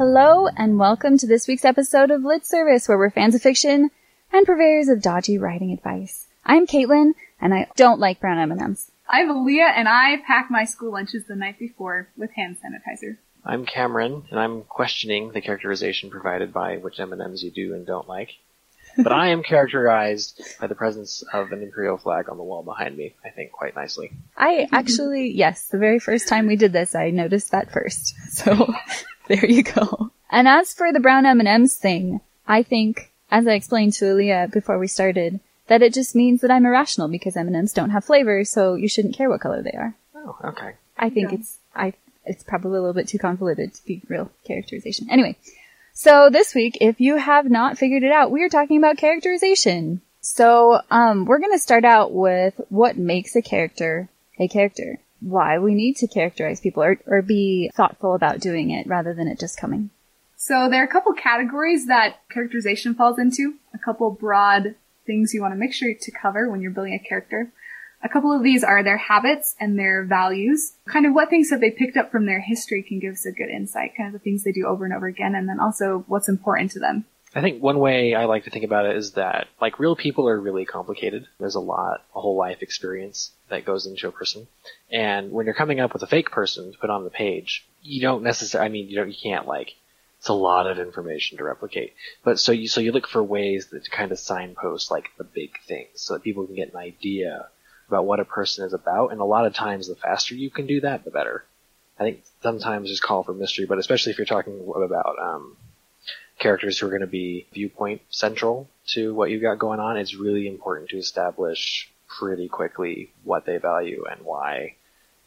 Hello and welcome to this week's episode of Lit Service where we're fans of fiction and purveyors of dodgy writing advice. I'm Caitlin and I don't like brown M&Ms. I'm Aaliyah and I pack my school lunches the night before with hand sanitizer. I'm Cameron, and I'm questioning the characterization provided by which M&Ms you do and don't like. But I am characterized by the presence of an imperial flag on the wall behind me, I think, quite nicely. I actually, yes, the very first time we did this, I noticed that first. So there you go. And as for the brown M&Ms thing, I think, as I explained to Aaliyah before we started, that it just means that I'm irrational because M&Ms don't have flavor, so you shouldn't care what color they are. Oh, okay. I think Yeah. it's I it's probably a little bit too convoluted to be real characterization. Anyway, so this week, if you have not figured it out, we are talking about characterization. So um, we're going to start out with what makes a character a character. Why we need to characterize people or, or be thoughtful about doing it rather than it just coming. So there are a couple categories that characterization falls into, a couple broad things you want to make sure to cover when you're building a character. A couple of these are their habits and their values. Kind of what things have they picked up from their history can give us a good insight, kind of the things they do over and over again, and then also what's important to them. I think one way I like to think about it is that, like, real people are really complicated. There's a lot, a whole life experience that goes into a person. And when you're coming up with a fake person to put on the page, you don't necessarily, I mean, you don't, you can't, like, it's a lot of information to replicate. But so you, so you look for ways that to kind of signpost, like, the big things so that people can get an idea about what a person is about. And a lot of times, the faster you can do that, the better. I think sometimes just call for mystery, but especially if you're talking about, um, characters who are going to be viewpoint central to what you've got going on, it's really important to establish pretty quickly what they value and why.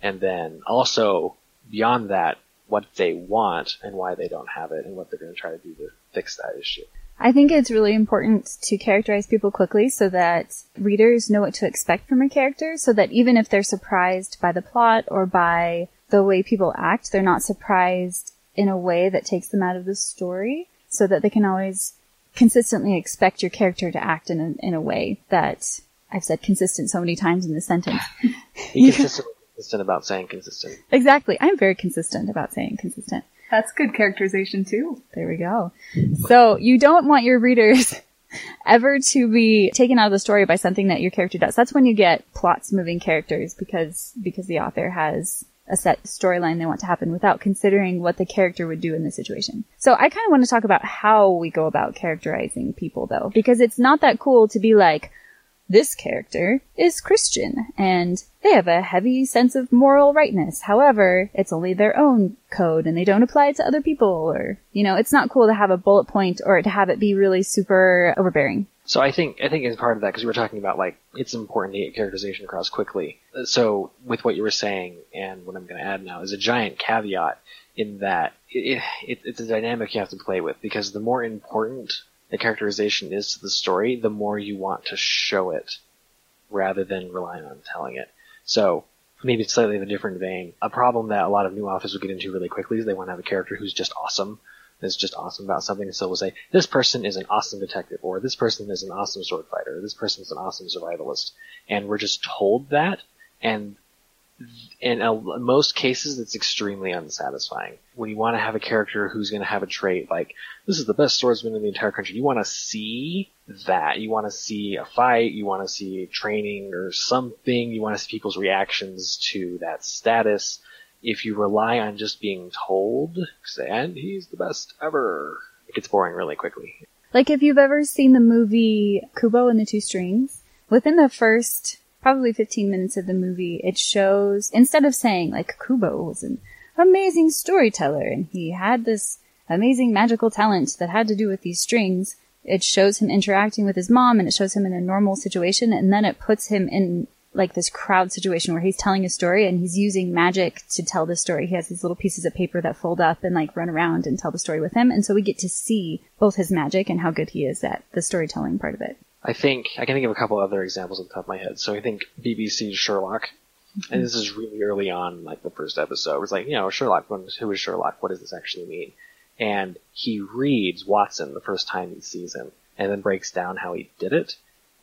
And then also, beyond that, what they want and why they don't have it and what they're going to try to do to fix that issue. I think it's really important to characterize people quickly so that readers know what to expect from a character so that even if they're surprised by the plot or by the way people act, they're not surprised in a way that takes them out of the story so that they can always consistently expect your character to act in a, in a way that I've said consistent so many times in this sentence. Be consistent, consistent about saying consistent. exactly. I'm very consistent about saying consistent. That's good characterization too. There we go. So you don't want your readers ever to be taken out of the story by something that your character does. That's when you get plots moving characters because, because the author has a set storyline they want to happen without considering what the character would do in the situation. So I kind of want to talk about how we go about characterizing people though, because it's not that cool to be like, this character is Christian and they have a heavy sense of moral rightness. However, it's only their own code and they don't apply it to other people or, you know, it's not cool to have a bullet point or to have it be really super overbearing. So I think I think as part of that, because we were talking about like it's important to get characterization across quickly. So with what you were saying and what I'm going to add now is a giant caveat in that it, it, it's a dynamic you have to play with because the more important the characterization is to the story, the more you want to show it rather than relying on telling it. So maybe slightly in a different vein. A problem that a lot of new authors will get into really quickly is they want to have a character who's just awesome is just awesome about something. So we'll say, this person is an awesome detective, or this person is an awesome sword fighter, or this person is an awesome survivalist. And we're just told that, and in uh, most cases, it's extremely unsatisfying. When you want to have a character who's going to have a trait like, this is the best swordsman in the entire country, you want to see that. You want to see a fight, you want to see training or something, you want to see people's reactions to that status if you rely on just being told, and he's the best ever, it gets boring really quickly. Like if you've ever seen the movie Kubo and the Two Strings, within the first probably 15 minutes of the movie, it shows, instead of saying like Kubo was an amazing storyteller and he had this amazing magical talent that had to do with these strings, it shows him interacting with his mom and it shows him in a normal situation and then it puts him in like this crowd situation where he's telling a story and he's using magic to tell the story. He has these little pieces of paper that fold up and like run around and tell the story with him. And so we get to see both his magic and how good he is at the storytelling part of it. I think I can think of a couple other examples off the top of my head. So I think BBC's Sherlock, and this is really early on, like the first episode. It's like you know Sherlock. Who is Sherlock? What does this actually mean? And he reads Watson the first time he sees him, and then breaks down how he did it,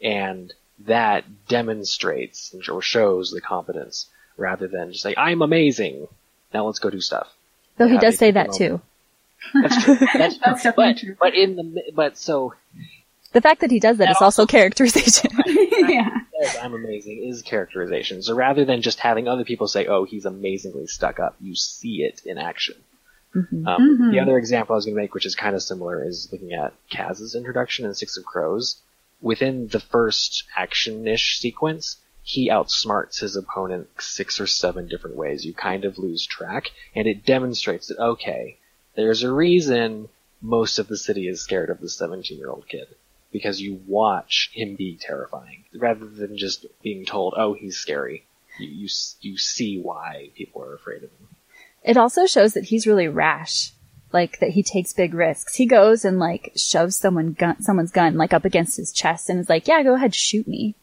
and that demonstrates or shows the competence rather than just say I'm amazing. Now let's go do stuff. Though he does say take a that too. That's true. That's, That's true. definitely but, true. But in the but so The fact that he does that That is also characterization. yeah. I'm amazing is characterization. So rather than just having other people say, "Oh, he's amazingly stuck up," you see it in action. Mhm. Um, Mhm. The other example I was going to make, which is kind of similar, is looking at Kaz's introduction in Six of Crows. Within the first action-ish sequence, he outsmarts his opponent six or seven different ways. You kind of lose track, and it demonstrates that okay, there's a reason most of the city is scared of the 17-year-old kid because you watch him be terrifying rather than just being told, "Oh, he's scary." You you, you see why people are afraid of him. It also shows that he's really rash. Like that he takes big risks. He goes and like shoves someone gun, someone's gun like up against his chest and is like, "Yeah, go ahead, shoot me,"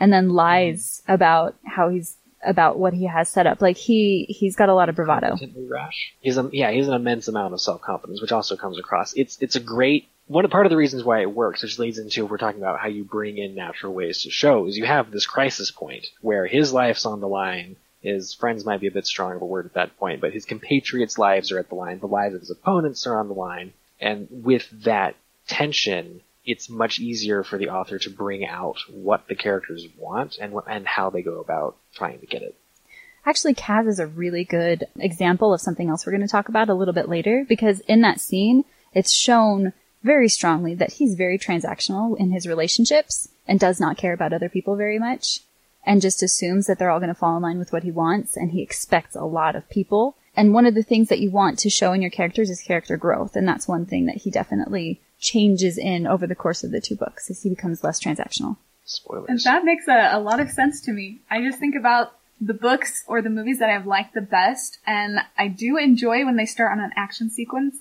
and then lies mm-hmm. about how he's about what he has set up. Like he he's got a lot of bravado. rash. He's a, yeah, he has an immense amount of self confidence, which also comes across. It's it's a great one. Part of the reasons why it works, which leads into we're talking about how you bring in natural ways to show, is you have this crisis point where his life's on the line. His friends might be a bit strong of a word at that point, but his compatriots' lives are at the line. The lives of his opponents are on the line, and with that tension, it's much easier for the author to bring out what the characters want and and how they go about trying to get it. Actually, Kaz is a really good example of something else we're going to talk about a little bit later because in that scene, it's shown very strongly that he's very transactional in his relationships and does not care about other people very much and just assumes that they're all going to fall in line with what he wants and he expects a lot of people. And one of the things that you want to show in your characters is character growth. And that's one thing that he definitely changes in over the course of the two books as he becomes less transactional. Spoilers. And that makes a, a lot of sense to me. I just think about the books or the movies that I've liked the best, and I do enjoy when they start on an action sequence,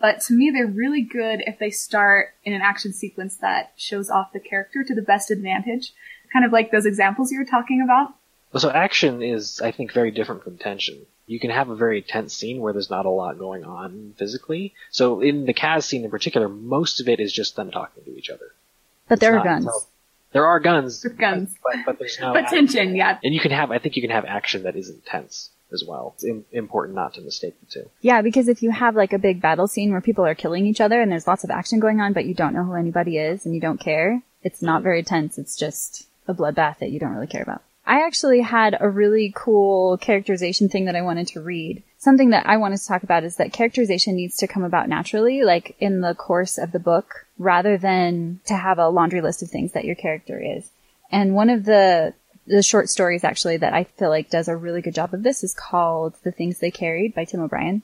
but to me they're really good if they start in an action sequence that shows off the character to the best advantage. Kind of like those examples you were talking about. Well, so action is, I think, very different from tension. You can have a very tense scene where there's not a lot going on physically. So in the Kaz scene in particular, most of it is just them talking to each other. But It's there are guns. no, there are guns, With guns. but but there's no. But tension, yeah. And you can have, I think, you can have action that isn't tense as well. It's im- important not to mistake the two. Yeah, because if you have like a big battle scene where people are killing each other and there's lots of action going on, but you don't know who anybody is and you don't care, it's not very tense. It's just a bloodbath that you don't really care about. I actually had a really cool characterization thing that I wanted to read. Something that I wanted to talk about is that characterization needs to come about naturally, like in the course of the book, rather than to have a laundry list of things that your character is. And one of the the short stories actually that I feel like does a really good job of this is called The Things They Carried by Tim O'Brien.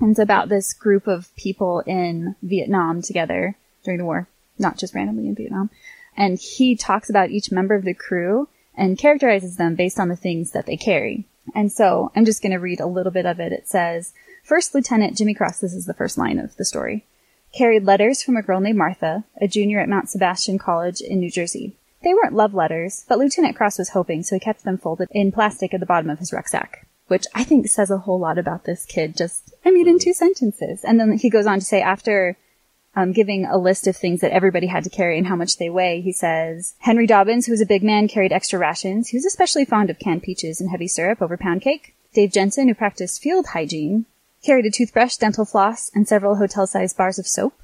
And it's about this group of people in Vietnam together during the war, not just randomly in Vietnam. And he talks about each member of the crew and characterizes them based on the things that they carry. And so I'm just going to read a little bit of it. It says, First Lieutenant Jimmy Cross, this is the first line of the story, carried letters from a girl named Martha, a junior at Mount Sebastian College in New Jersey. They weren't love letters, but Lieutenant Cross was hoping, so he kept them folded in plastic at the bottom of his rucksack. Which I think says a whole lot about this kid, just, I mean, in two sentences. And then he goes on to say after um, giving a list of things that everybody had to carry and how much they weigh, he says, Henry Dobbins, who was a big man, carried extra rations. He was especially fond of canned peaches and heavy syrup over pound cake. Dave Jensen, who practiced field hygiene, carried a toothbrush, dental floss, and several hotel-sized bars of soap.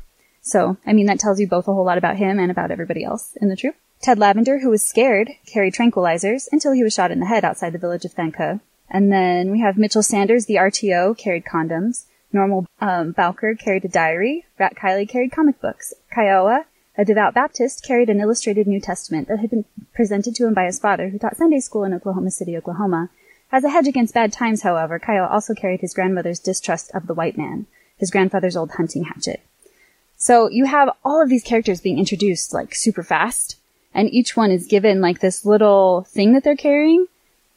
So, I mean, that tells you both a whole lot about him and about everybody else in the troop. Ted Lavender, who was scared, carried tranquilizers until he was shot in the head outside the village of Than Khe. And then we have Mitchell Sanders, the RTO, carried condoms. Norman um, Bowker carried a diary. Rat Kiley carried comic books. Kiowa, a devout Baptist, carried an illustrated New Testament that had been presented to him by his father, who taught Sunday school in Oklahoma City, Oklahoma. As a hedge against bad times, however, Kiowa also carried his grandmother's distrust of the white man, his grandfather's old hunting hatchet. So you have all of these characters being introduced like super fast, and each one is given like this little thing that they're carrying.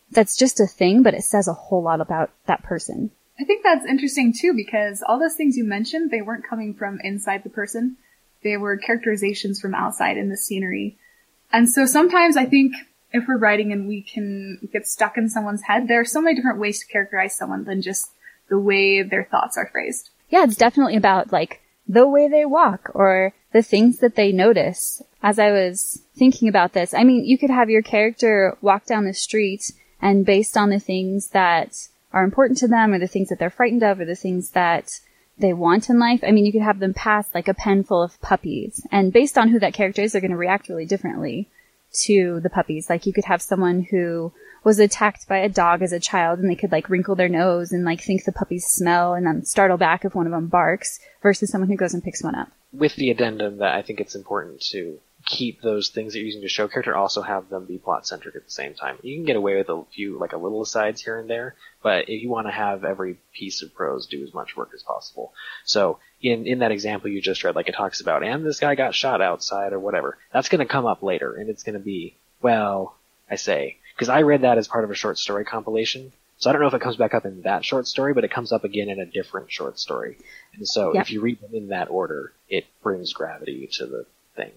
That's just a thing, but it says a whole lot about that person. I think that's interesting too because all those things you mentioned, they weren't coming from inside the person. They were characterizations from outside in the scenery. And so sometimes I think if we're writing and we can get stuck in someone's head, there are so many different ways to characterize someone than just the way their thoughts are phrased. Yeah, it's definitely about like the way they walk or the things that they notice. As I was thinking about this, I mean, you could have your character walk down the street and based on the things that are important to them or the things that they're frightened of or the things that they want in life. I mean, you could have them pass like a pen full of puppies and based on who that character is, they're going to react really differently to the puppies. Like you could have someone who was attacked by a dog as a child and they could like wrinkle their nose and like think the puppies smell and then startle back if one of them barks versus someone who goes and picks one up. With the addendum that I think it's important to keep those things that you're using to show character, also have them be plot centric at the same time. You can get away with a few, like a little asides here and there, but if you want to have every piece of prose do as much work as possible. So in, in that example you just read, like it talks about, and this guy got shot outside or whatever, that's gonna come up later, and it's gonna be, well, I say, because I read that as part of a short story compilation, so I don't know if it comes back up in that short story, but it comes up again in a different short story. And so Yep. if you read them in that order, it brings gravity to the thing.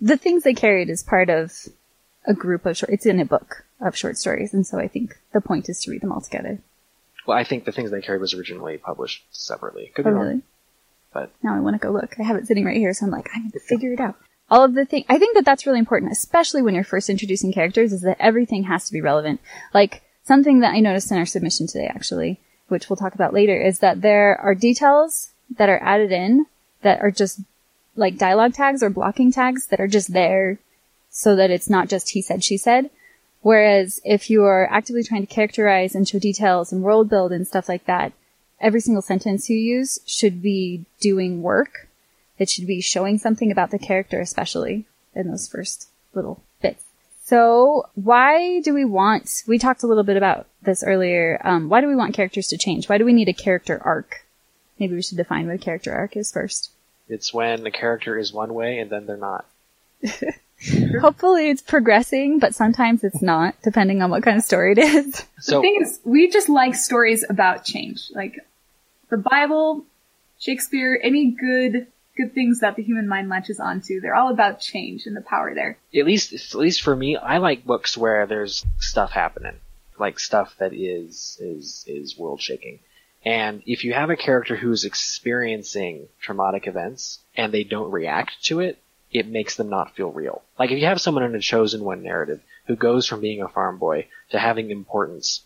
The things they carried is part of a group of short, it's in a book of short stories. And so I think the point is to read them all together. Well, I think the things they carried was originally published separately. Could Oh, be wrong, really? but Now I want to go look. I have it sitting right here, so I'm like, I need to figure it out. All of the thing, I think that that's really important, especially when you're first introducing characters, is that everything has to be relevant. Like something that I noticed in our submission today, actually, which we'll talk about later, is that there are details that are added in that are just like dialogue tags or blocking tags that are just there so that it's not just he said, she said. Whereas if you are actively trying to characterize and show details and world build and stuff like that, every single sentence you use should be doing work. It should be showing something about the character, especially in those first little bits. So why do we want, we talked a little bit about this earlier, um, why do we want characters to change? Why do we need a character arc? Maybe we should define what a character arc is first. It's when the character is one way and then they're not. Hopefully it's progressing, but sometimes it's not, depending on what kind of story it is. The thing is, we just like stories about change. Like the Bible, Shakespeare, any good good things that the human mind latches onto, they're all about change and the power there. at least at least for me, I like books where there's stuff happening, like stuff that is is is world shaking. And if you have a character who's experiencing traumatic events and they don't react to it, it makes them not feel real. Like if you have someone in a chosen one narrative who goes from being a farm boy to having importance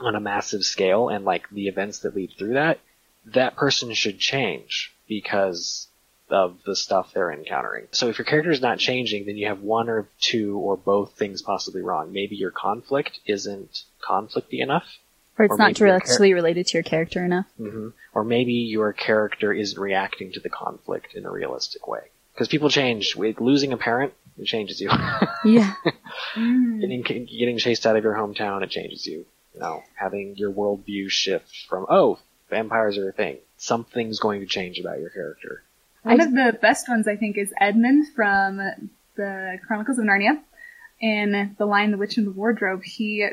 on a massive scale and like the events that lead through that, that person should change because of the stuff they're encountering. So if your character is not changing, then you have one or two or both things possibly wrong. Maybe your conflict isn't conflicty enough, Or it's Or not maybe your char- directly related to your character enough. hmm or maybe your character isn't reacting to the conflict in a realistic way. Because people change. With losing a parent, it changes you. Yeah. getting getting chased out of your hometown, it changes you. You know, having your worldview shift from oh, vampires are a thing. Something's going to change about your character. One of the best ones, I think, is Edmund from the Chronicles of Narnia. In The Lion, the Witch, and the Wardrobe, he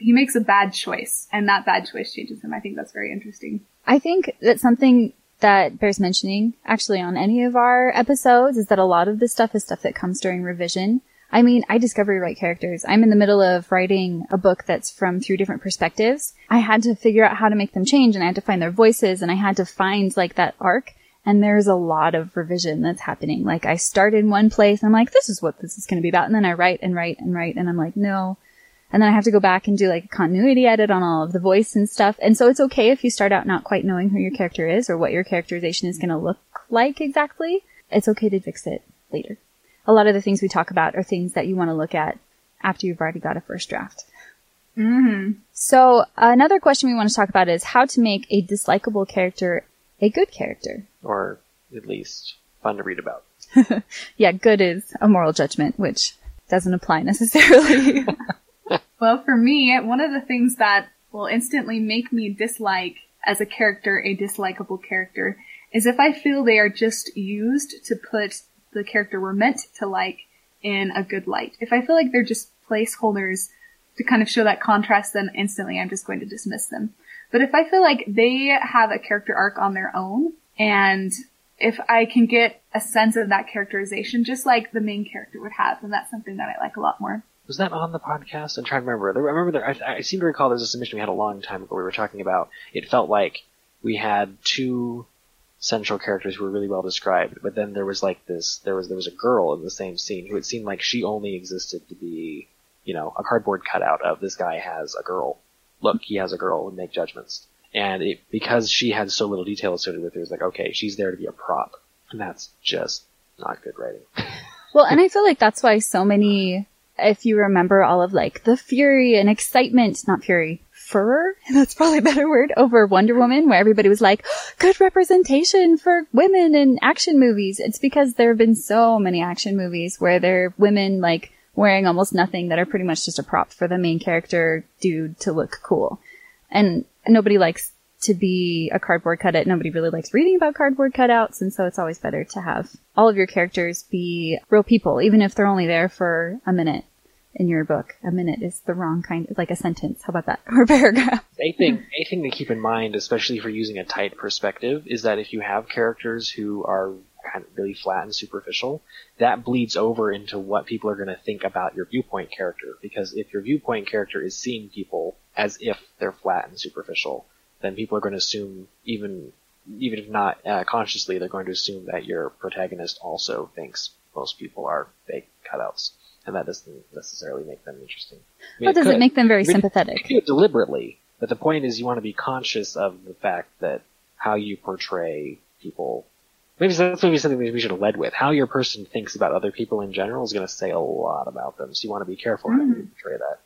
he makes a bad choice, and that bad choice changes him. I think that's very interesting. I think that something that bears mentioning actually on any of our episodes is that a lot of this stuff is stuff that comes during revision. I mean, I discovery write characters. I'm in the middle of writing a book that's from through different perspectives. I had to figure out how to make them change and I had to find their voices and I had to find like that arc. And there's a lot of revision that's happening. Like I start in one place and I'm like, this is what this is going to be about. And then I write and write and write and I'm like, no, and then I have to go back and do like a continuity edit on all of the voice and stuff. And so it's okay if you start out not quite knowing who your character is or what your characterization is going to look like exactly. It's okay to fix it later. A lot of the things we talk about are things that you want to look at after you've already got a first draft. Mm-hmm. So another question we want to talk about is how to make a dislikable character a good character. Or at least fun to read about. Yeah, good is a moral judgment, which doesn't apply necessarily. Well, for me, one of the things that will instantly make me dislike as a character a dislikable character is if I feel they are just used to put the character we're meant to like in a good light. If I feel like they're just placeholders to kind of show that contrast, then instantly I'm just going to dismiss them. But if I feel like they have a character arc on their own, and if I can get a sense of that characterization, just like the main character would have, then that's something that I like a lot more. Was that on the podcast? I'm trying to remember. I remember there, I, I seem to recall there's a submission we had a long time ago. We were talking about. It felt like we had two central characters who were really well described, but then there was like this. There was there was a girl in the same scene who it seemed like she only existed to be, you know, a cardboard cutout of this guy has a girl. Look, he has a girl and make judgments. And it, because she had so little detail associated with her, it's like, okay, she's there to be a prop. And that's just not good writing. Well, and I feel like that's why so many, if you remember all of like the fury and excitement, not fury, furor, that's probably a better word, over Wonder Woman, where everybody was like, good representation for women in action movies. It's because there have been so many action movies where there are women like wearing almost nothing that are pretty much just a prop for the main character dude to look cool. And nobody likes to be a cardboard cutout. Nobody really likes reading about cardboard cutouts, and so it's always better to have all of your characters be real people, even if they're only there for a minute in your book. A minute is the wrong kind, of, like a sentence. How about that? Or a paragraph. A thing, a thing to keep in mind, especially for using a tight perspective, is that if you have characters who are kind of really flat and superficial, that bleeds over into what people are going to think about your viewpoint character. Because if your viewpoint character is seeing people as if they're flat and superficial, then people are going to assume, even even if not uh, consciously, they're going to assume that your protagonist also thinks most people are fake cutouts, and that doesn't necessarily make them interesting. I mean, Well, does it could. make them very I mean, sympathetic? You do it deliberately, but the point is you want to be conscious of the fact that how you portray people. Maybe that's maybe something that we should have led with. How your person thinks about other people in general is going to say a lot about them, so you want to be careful how you mm-hmm. portray that.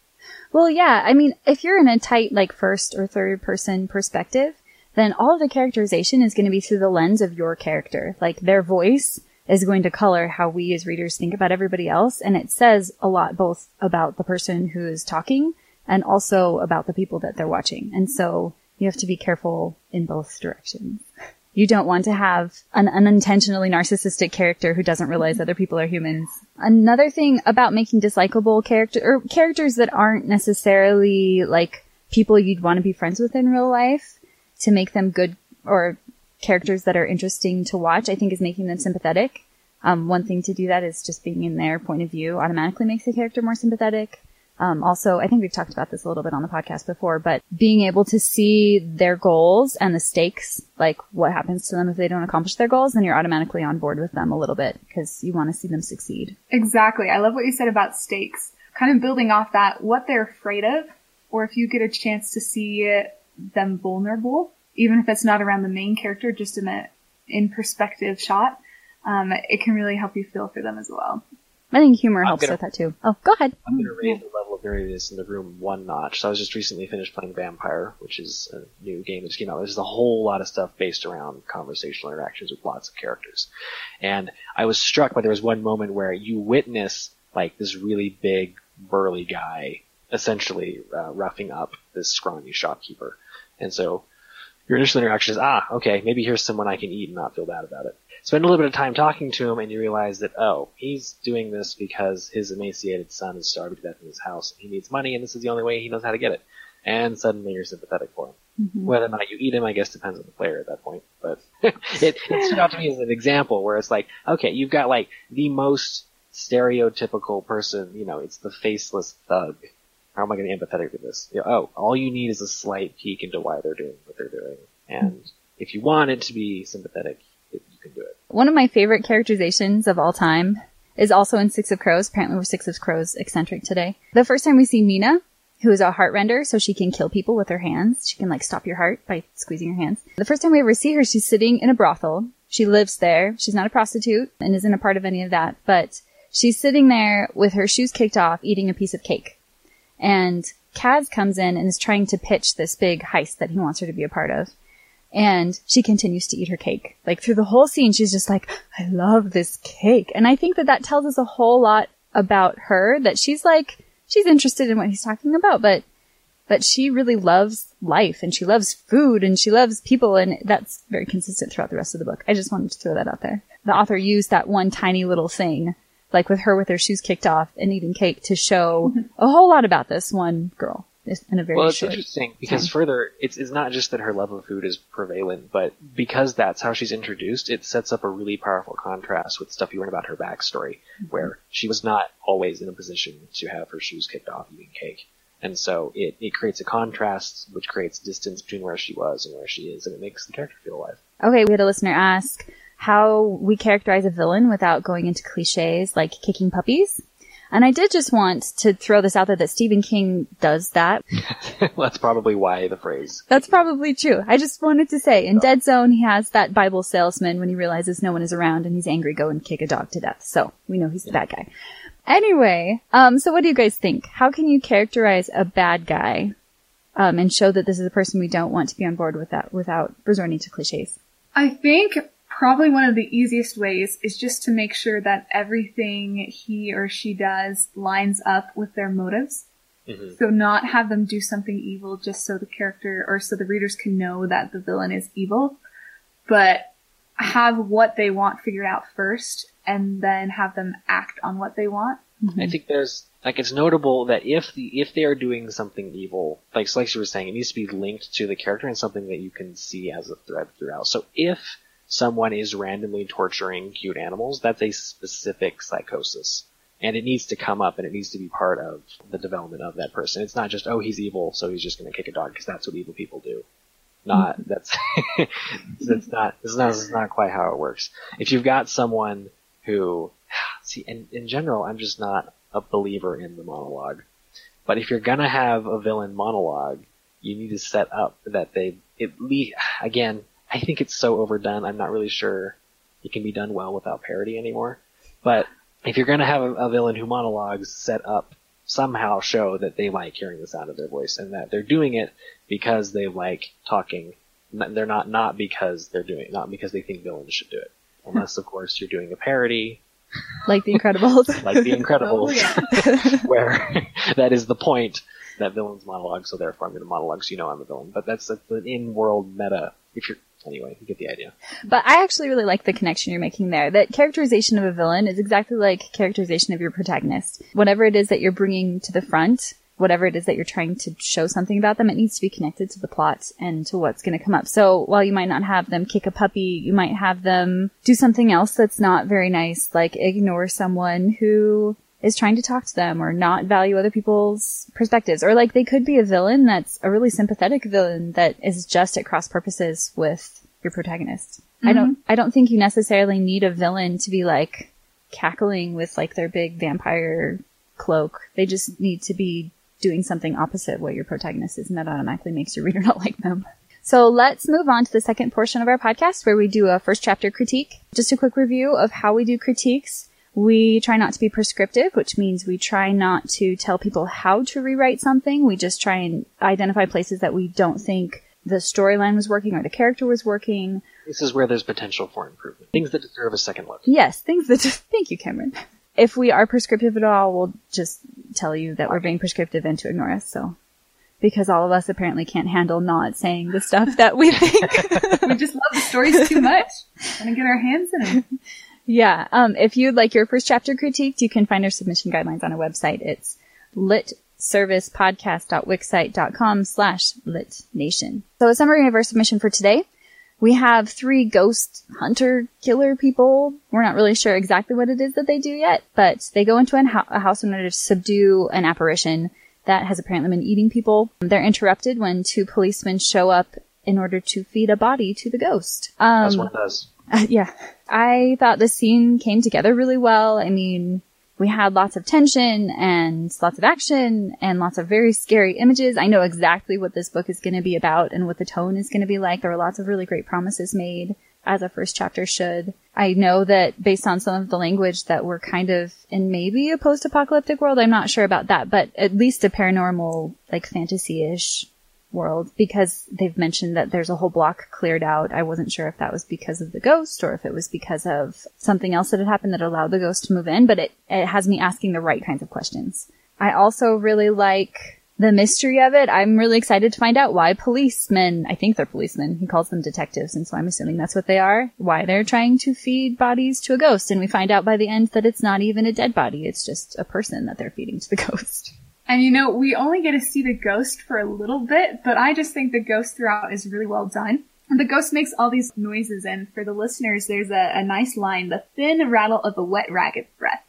Well, yeah. I mean, if you're in a tight, like, first or third person perspective, then all of the characterization is going to be through the lens of your character. Like, their voice is going to color how we as readers think about everybody else. And it says a lot both about the person who is talking and also about the people that they're watching. And so you have to be careful in both directions. You don't want to have an unintentionally narcissistic character who doesn't realize other people are humans. Another thing about making dislikable character or characters that aren't necessarily like people you'd want to be friends with in real life to make them good or characters that are interesting to watch, I think is making them sympathetic. Um, one thing to do that is just being in their point of view automatically makes the character more sympathetic. Um, also, I think we've talked about this a little bit on the podcast before, but being able to see their goals and the stakes, like what happens to them if they don't accomplish their goals, then you're automatically on board with them a little bit because you want to see them succeed. Exactly. I love what you said about stakes. Kind of building off that, what they're afraid of, or if you get a chance to see them vulnerable, even if it's not around the main character, just in a in perspective shot, um, it can really help you feel for them as well. I think humor I'm helps gonna- with that too. Oh, go ahead. I'm going to raise the level of nerviness in the room one notch. So I was just recently finished playing Vampyr, which is a new game that just came out. There's a whole lot of stuff based around conversational interactions with lots of characters. And I was struck by there was one moment where you witness like this really big, burly guy essentially uh, roughing up this scrawny shopkeeper. And so your initial interaction is, ah, okay, maybe here's someone I can eat and not feel bad about it. Spend a little bit of time talking to him and you realize that, oh, he's doing this because his emaciated son is starving to death in his house and he needs money and this is the only way he knows how to get it. And suddenly you're sympathetic for him. Whether or not you eat him, I guess depends on the player at that point. But it, it stood out to me as an example where it's like, okay, you've got like the most stereotypical person, you know, it's the faceless thug. How am I going to be empathetic with this? You know, oh, all you need is a slight peek into why they're doing what they're doing. And if you want it to be sympathetic, it, you can do it. One of my favorite characterizations of all time is also in Six of Crows. Apparently we're Six of Crows eccentric today. The first time we see Nina, who is a heart render, so she can kill people with her hands. She can like stop your heart by squeezing her hands. The first time we ever see her, she's sitting in a brothel. She lives there. She's not a prostitute and isn't a part of any of that, but she's sitting there with her shoes kicked off, eating a piece of cake. And Kaz comes in and is trying to pitch this big heist that he wants her to be a part of. And she continues to eat her cake. Like through the whole scene, she's just like, I love this cake. And I think that that tells us a whole lot about her, that she's like, she's interested in what he's talking about, but, but she really loves life and she loves food and she loves people and that's very consistent throughout the rest of the book. I just wanted to throw that out there. The author used that one tiny little thing, like with her with her shoes kicked off and eating cake to show mm-hmm. a whole lot about this one girl in a very Well, it's short interesting because time. further, it's, it's not just that her love of food is prevalent, but because that's how she's introduced, it sets up a really powerful contrast with stuff you learn about her backstory, mm-hmm. where she was not always in a position to have her shoes kicked off eating cake. And so it, it creates a contrast, which creates distance between where she was and where she is, and it makes the character feel alive. Okay, we had a listener ask how we characterize a villain without going into cliches like kicking puppies. And I did just want to throw this out there that Stephen King does that. That's probably why the phrase. That's probably true. I just wanted to say, in Dead Zone, he has that Bible salesman when he realizes no one is around and he's angry, go and kick a dog to death. So we know he's the bad guy. Anyway, um, so what do you guys think? How can you characterize a bad guy, um, and show that this is a person we don't want to be on board with that without resorting to cliches? I think probably one of the easiest ways is just to make sure that everything he or she does lines up with their motives. Mm-hmm. So not have them do something evil just so the character or so the readers can know that the villain is evil, but have what they want figured out first and then have them act on what they want. I think there's like it's notable that if the if they are doing something evil, like like you were saying, it needs to be linked to the character and something that you can see as a thread throughout. So if someone is randomly torturing cute animals, that's a specific psychosis. And it needs to come up and it needs to be part of the development of that person. It's not just, oh, he's evil, so he's just gonna kick a dog, because that's what evil people do. Not, mm-hmm. that's, that's not, this is not, this is not quite how it works. If you've got someone who, see, in, in general, I'm just not a believer in the monologue. But if you're gonna have a villain monologue, you need to set up that they, at least, again, I think it's so overdone. I'm not really sure it can be done well without parody anymore. But if you're going to have a, a, villain who monologues, set up somehow show that they like hearing the sound of their voice and that they're doing it because they like talking. They're not not because they're doing it, not because they think villains should do it. Unless, of course, you're doing a parody. Like The Incredibles. like The Incredibles. Oh, yeah. where that is the point that villains monologue, so therefore I'm going to monologue so you know I'm a villain. But that's, that's an in-world meta. If you're anyway, you get the idea. But I actually really like the connection you're making there. That characterization of a villain is exactly like characterization of your protagonist. Whatever it is that you're bringing to the front, whatever it is that you're trying to show something about them, it needs to be connected to the plot and to what's going to come up. So while you might not have them kick a puppy, you might have them do something else that's not very nice, like ignore someone who is trying to talk to them or not value other people's perspectives. Or like they could be a villain that's a really sympathetic villain that is just at cross purposes with your protagonist. I don't, mm-hmm. I don't think you necessarily need a villain to be like cackling with like their big vampire cloak. They just need to be doing something opposite what your protagonist is and that automatically makes your reader not like them. So let's move on to the second portion of our podcast where we do a first chapter critique. Just a quick review of how we do critiques. We try not to be prescriptive, which means we try not to tell people how to rewrite something. We just try and identify places that we don't think the storyline was working or the character was working. This is where there's potential for improvement. Things that deserve a second look. Yes, things that, thank you, Cameron. If we are prescriptive at all, we'll just tell you that we're being prescriptive and to ignore us, so. Because all of us apparently can't handle not saying the stuff that we think. we just love the stories too much. Want to get our hands in them. Yeah. Um, if you'd like your first chapter critiqued, you can find our submission guidelines on our website. It's litservicepodcast.wixsite.com slash litnation. So a summary of our submission for today. We have three ghost hunter killer people. We're not really sure exactly what it is that they do yet, but they go into a house in order to subdue an apparition that has apparently been eating people. They're interrupted when two policemen show up in order to feed a body to the ghost. Um, As one does. Uh, yeah. I thought the scene came together really well. I mean, we had lots of tension and lots of action and lots of very scary images. I know exactly what this book is going to be about and what the tone is going to be like. There were lots of really great promises made as a first chapter should. I know that based on some of the language that we're kind of in maybe a post-apocalyptic world. I'm not sure about that, but at least a paranormal, like fantasy-ish world because they've mentioned that there's a whole block cleared out. I wasn't sure if that was because of the ghost or if it was because of something else that had happened that allowed the ghost to move in, but it, it has me asking the right kinds of questions. I also really like the mystery of it. I'm really excited to find out why policemen, I think they're policemen, he calls them detectives, and so I'm assuming that's what they are, why they're trying to feed bodies to a ghost. And we find out by the end that it's not even a dead body, it's just a person that they're feeding to the ghost. And you know, we only get to see the ghost for a little bit, but I just think the ghost throughout is really well done. And the ghost makes all these noises, and for the listeners, there's a, a nice line, the thin rattle of a wet ragged breath.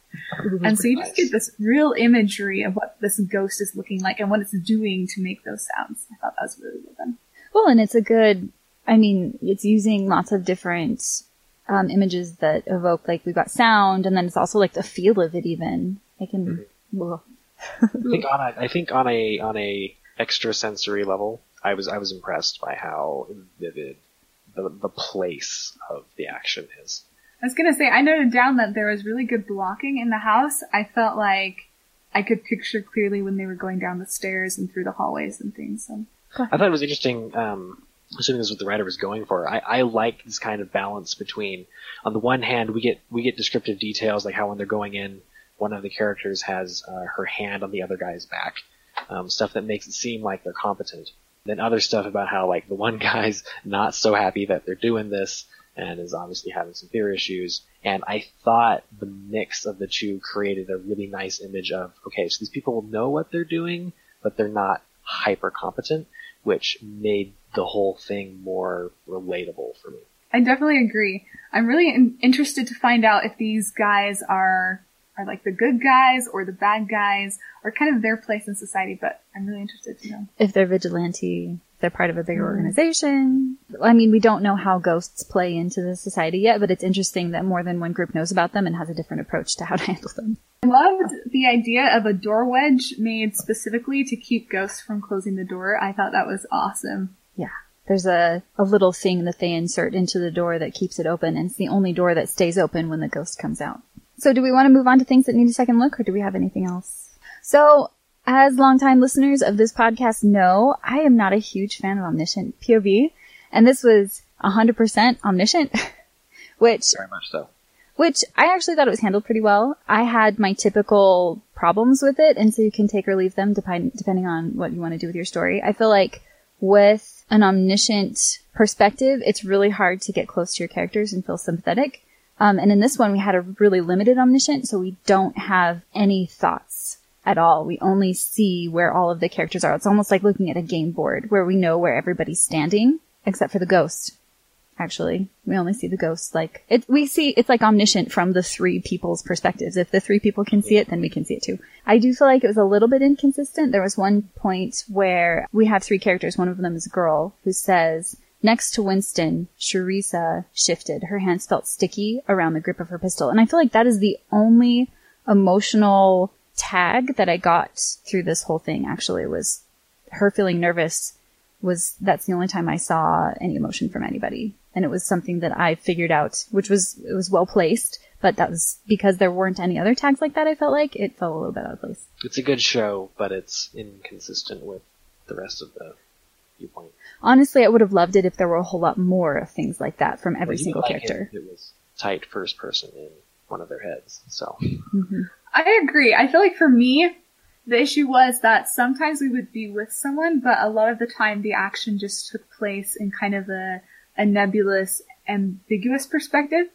and so you just get this real imagery of what this ghost is looking like and what it's doing to make those sounds. I thought that was really well done. Well, and it's a good, I mean, it's using lots of different um, images that evoke, like we've got sound, and then it's also like the feel of it even. I can, Ugh. I think on a, I think on a on a extrasensory level, I was I was impressed by how vivid the the place of the action is. I was gonna say, I noted down that there was really good blocking in the house. I felt like I could picture clearly when they were going down the stairs and through the hallways and things. So. I thought it was interesting. Um, assuming this is what the writer was going for, I, I like this kind of balance between, on the one hand, we get we get descriptive details like how when they're going in, one of the characters has uh, her hand on the other guy's back, um, stuff that makes it seem like they're competent. Then other stuff about how like the one guy's not so happy that they're doing this and is obviously having some fear issues. And I thought the mix of the two created a really nice image of okay, so these people know what they're doing, but they're not hyper competent, which made the whole thing more relatable for me. I definitely agree. I'm really in- interested to find out if these guys are are like the good guys or the bad guys or kind of their place in society, but I'm really interested to know. If they're vigilante, if they're part of a bigger mm-hmm. organization. I mean, we don't know how ghosts play into the society yet, but it's interesting that more than one group knows about them and has a different approach to how to handle them. I loved the idea of a door wedge made specifically to keep ghosts from closing the door. I thought that was awesome. Yeah. There's a, a little thing that they insert into the door that keeps it open, and it's the only door that stays open when the ghost comes out. So do we want to move on to things that need a second look, or do we have anything else? So, as longtime listeners of this podcast know, I am not a huge fan of omniscient POV, and this was 100% omniscient, which Very much so. which I actually thought it was handled pretty well. I had my typical problems with it, and so you can take or leave them depend- depending on what you want to do with your story. I feel like with an omniscient perspective, it's really hard to get close to your characters and feel sympathetic. Um, and in this one, we had a really limited omniscient, so we don't have any thoughts at all. We only see where all of the characters are. It's almost like looking at a game board where we know where everybody's standing, except for the ghost actually. We only see the ghost. like it we see it's like omniscient from the three people's perspectives. If the three people can see it, then we can see it too. I do feel like it was a little bit inconsistent. There was one point where we have three characters, one of them is a girl who says Next to Winston, Sharisa shifted. Her hands felt sticky around the grip of her pistol. And I feel like that is the only emotional tag that I got through this whole thing actually was her feeling nervous was that's the only time I saw any emotion from anybody. And it was something that I figured out, which was, it was well placed, but that was because there weren't any other tags like that. I felt like it felt a little bit out of place. It's a good show, but it's inconsistent with the rest of the viewpoint. Honestly, I would have loved it if there were a whole lot more of things like that from every Well, single like character. It, it was tight first person in one of their heads, so mm-hmm. I agree. I feel like for me, the issue was that sometimes we would be with someone, but a lot of the time the action just took place in kind of a, a nebulous, ambiguous perspective.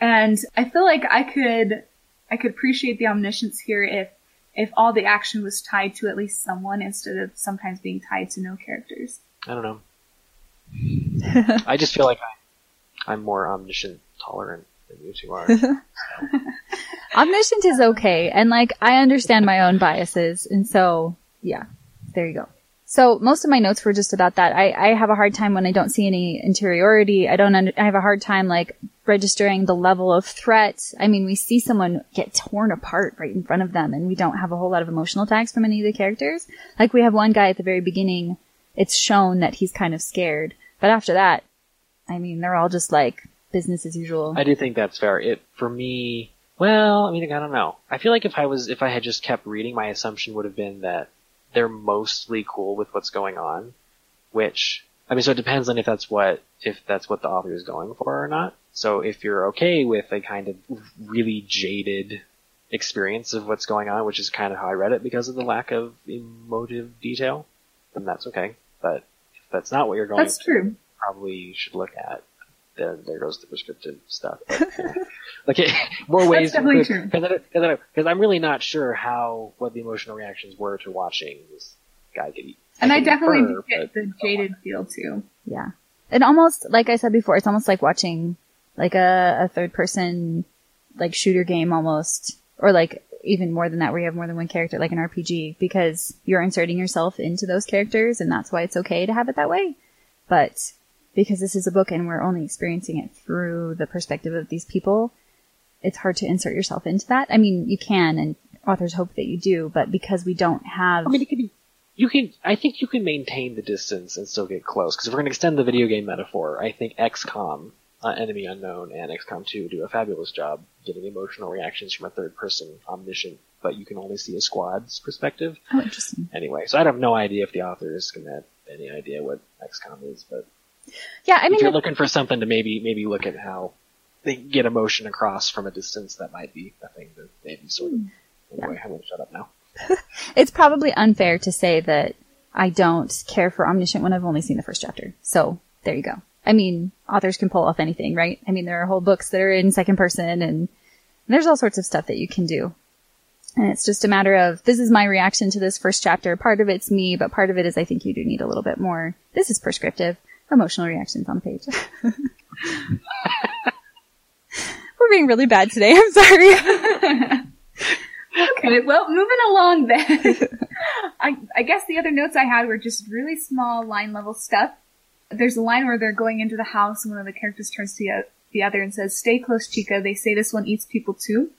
And I feel like I could, I could appreciate the omniscience here if, if all the action was tied to at least someone instead of sometimes being tied to no characters. I don't know. I just feel like I, I'm more omniscient tolerant than you two are. Omniscient is okay, and like, I understand my own biases, and so, yeah, there you go. So most of my notes were just about that. I, I have a hard time when I don't see any interiority. I don't, under, I have a hard time like registering the level of threat. I mean, we see someone get torn apart right in front of them and we don't have a whole lot of emotional tags from any of the characters. Like we have one guy at the very beginning, it's shown that he's kind of scared. But after that, I mean, they're all just like business as usual. I do think that's fair. It for me. Well, I mean, I don't know. I feel like if I was, if I had just kept reading, my assumption would have been that they're mostly cool with what's going on. Which, I mean, so it depends on if that's what, if that's what the author is going for or not. So if you're okay with a kind of really jaded experience of what's going on, which is kind of how I read it because of the lack of emotive detail, then that's okay. But if that's not what you're going That's true. probably you should look at. Then there goes the prescriptive stuff. But, yeah. like it, more ways definitely true. because I'm really not sure how what the emotional reactions were to watching this guy get eaten. And I can definitely infer, get the jaded feel too. Yeah. It almost, like I said before, it's almost like watching like a, a third person like shooter game almost, or like even more than that where you have more than one character, like an RPG, because you're inserting yourself into those characters and that's why it's okay to have it that way. But because this is a book and we're only experiencing it through the perspective of these people, it's hard to insert yourself into that. I mean, you can and authors hope that you do, but because we don't have I mean, it could be. You can. I think you can maintain the distance and still get close. Because if we're going to extend the video game metaphor, I think XCOM, uh, Enemy Unknown, and XCOM 2 do a fabulous job getting emotional reactions from a third person omniscient, but you can only see a squad's perspective. Oh, interesting. Anyway, so I have no idea if the author is going to have any idea what XCOM is, but Yeah, I mean, if you're looking for something to maybe maybe look at how they get emotion across from a distance, that might be a thing to maybe sort of. Anyway, going to shut up now. it's probably unfair to say that I don't care for Omniscient when I've only seen the first chapter. So there you go. I mean, authors can pull off anything, right? I mean, there are whole books that are in second person and there's all sorts of stuff that you can do. And it's just a matter of, this is my reaction to this first chapter. Part of it's me, but part of it is I think you do need a little bit more, this is prescriptive, emotional reactions on the page. We're being really bad today. I'm sorry. Okay, well, moving along then. I, I guess the other notes I had were just really small line level stuff. There's a line where they're going into the house and one of the characters turns to the- the other and says, stay close, Chica. They say this one eats people too.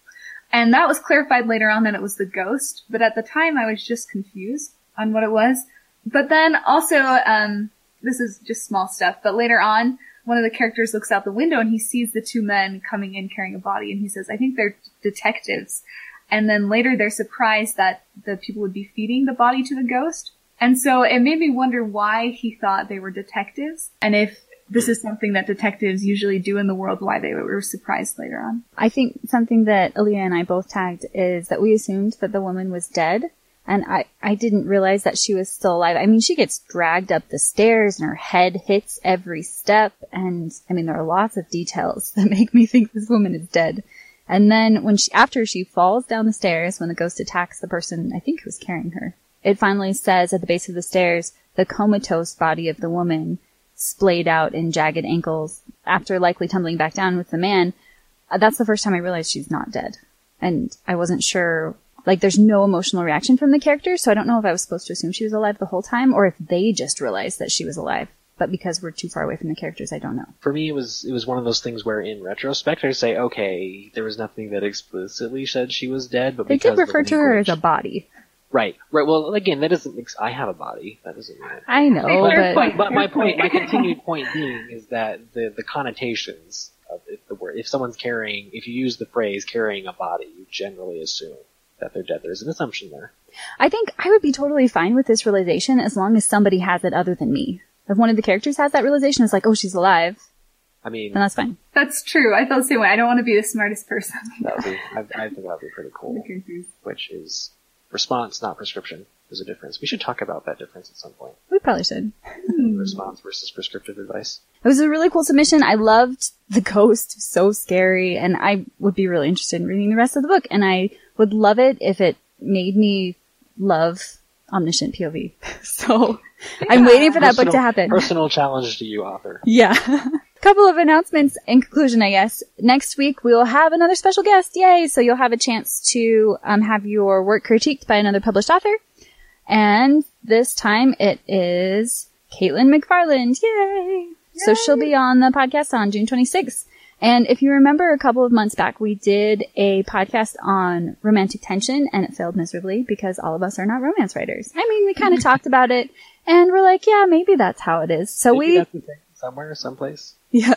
And that was clarified later on that it was the ghost, but at the time I was just confused on what it was. But then also, um, this is just small stuff, but later on, one of the characters looks out the window and he sees the two men coming in carrying a body and he says, I think they're detectives. And then later they're surprised that the people would be feeding the body to the ghost. And so it made me wonder why he thought they were detectives and if this is something that detectives usually do in the world, why they were surprised later on. I think something that Aaliyah and I both tagged is that we assumed that the woman was dead. And I, I didn't realize that she was still alive. I mean, she gets dragged up the stairs and her head hits every step. And I mean, there are lots of details that make me think this woman is dead. And then when she, after she falls down the stairs, when the ghost attacks the person, I think who's carrying her, it finally says at the base of the stairs, the comatose body of the woman splayed out in jagged ankles after likely tumbling back down with the man. Uh, that's the first time I realized she's not dead. And I wasn't sure, like there's no emotional reaction from the character, so I don't know if I was supposed to assume she was alive the whole time or if they just realized that she was alive. But because we're too far away from the characters, I don't know. For me, it was it was one of those things where, in retrospect, I say, okay, there was nothing that explicitly said she was dead, but They did refer to her as a body. Right, right. Well, again, that doesn't. Ex- I have a body. That doesn't mean it. I know, Fair but point. But my point, my continued point being, is that the the connotations of it, the word. If someone's carrying, if you use the phrase carrying a body, you generally assume that they're dead. There's an assumption there. I think I would be totally fine with this realization as long as somebody has it other than me. If one of the characters has that realization, it's like, oh, she's alive, I mean, then that's fine. That's true. I felt the same way. I don't want to be the smartest person. that would be. I, I think that would be pretty cool. Which is response, not prescription. There's a difference. We should talk about that difference at some point. We probably should. Response versus prescriptive advice. It was a really cool submission. I loved the ghost. So scary. And I would be really interested in reading the rest of the book. And I would love it if it made me love omniscient POV. So I'm waiting for that book to happen. Personal challenge to you, author. Yeah. Couple of announcements in conclusion, I guess. Next week we will have another special guest. Yay! So you'll have a chance to um, have your work critiqued by another published author. And this time it is Caitlin McFarland. Yay! So she'll be on the podcast on June 26th. And if you remember a couple of months back, we did a podcast on romantic tension and it failed miserably because all of us are not romance writers. I mean, we kind of talked about it and we're like, yeah, maybe that's how it is. So Maybe we, that's the thing. Somewhere, someplace. yeah.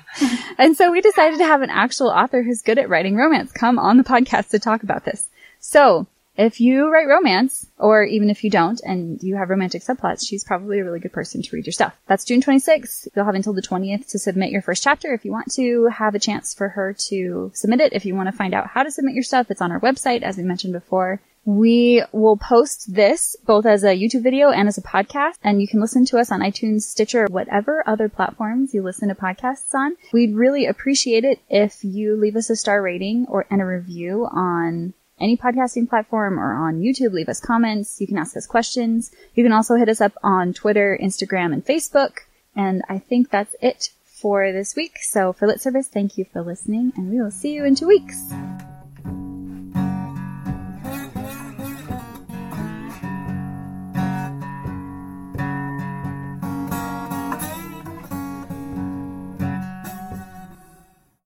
and so we decided to have an actual author who's good at writing romance come on the podcast to talk about this. So if you write romance, or even if you don't, and you have romantic subplots, she's probably a really good person to read your stuff. That's June 26th. You'll have until the 20th to submit your first chapter. If you want to have a chance for her to submit it, if you want to find out how to submit your stuff, it's on our website, as we mentioned before. We will post this both as a YouTube video and as a podcast, and you can listen to us on iTunes, Stitcher, whatever other platforms you listen to podcasts on. We'd really appreciate it if you leave us a star rating or and a review on any podcasting platform or on YouTube. Leave us comments. You can ask us questions. You can also hit us up on Twitter, Instagram, and Facebook. And I think that's it for this week. So for Lit Service, thank you for listening, and we will see you in two weeks.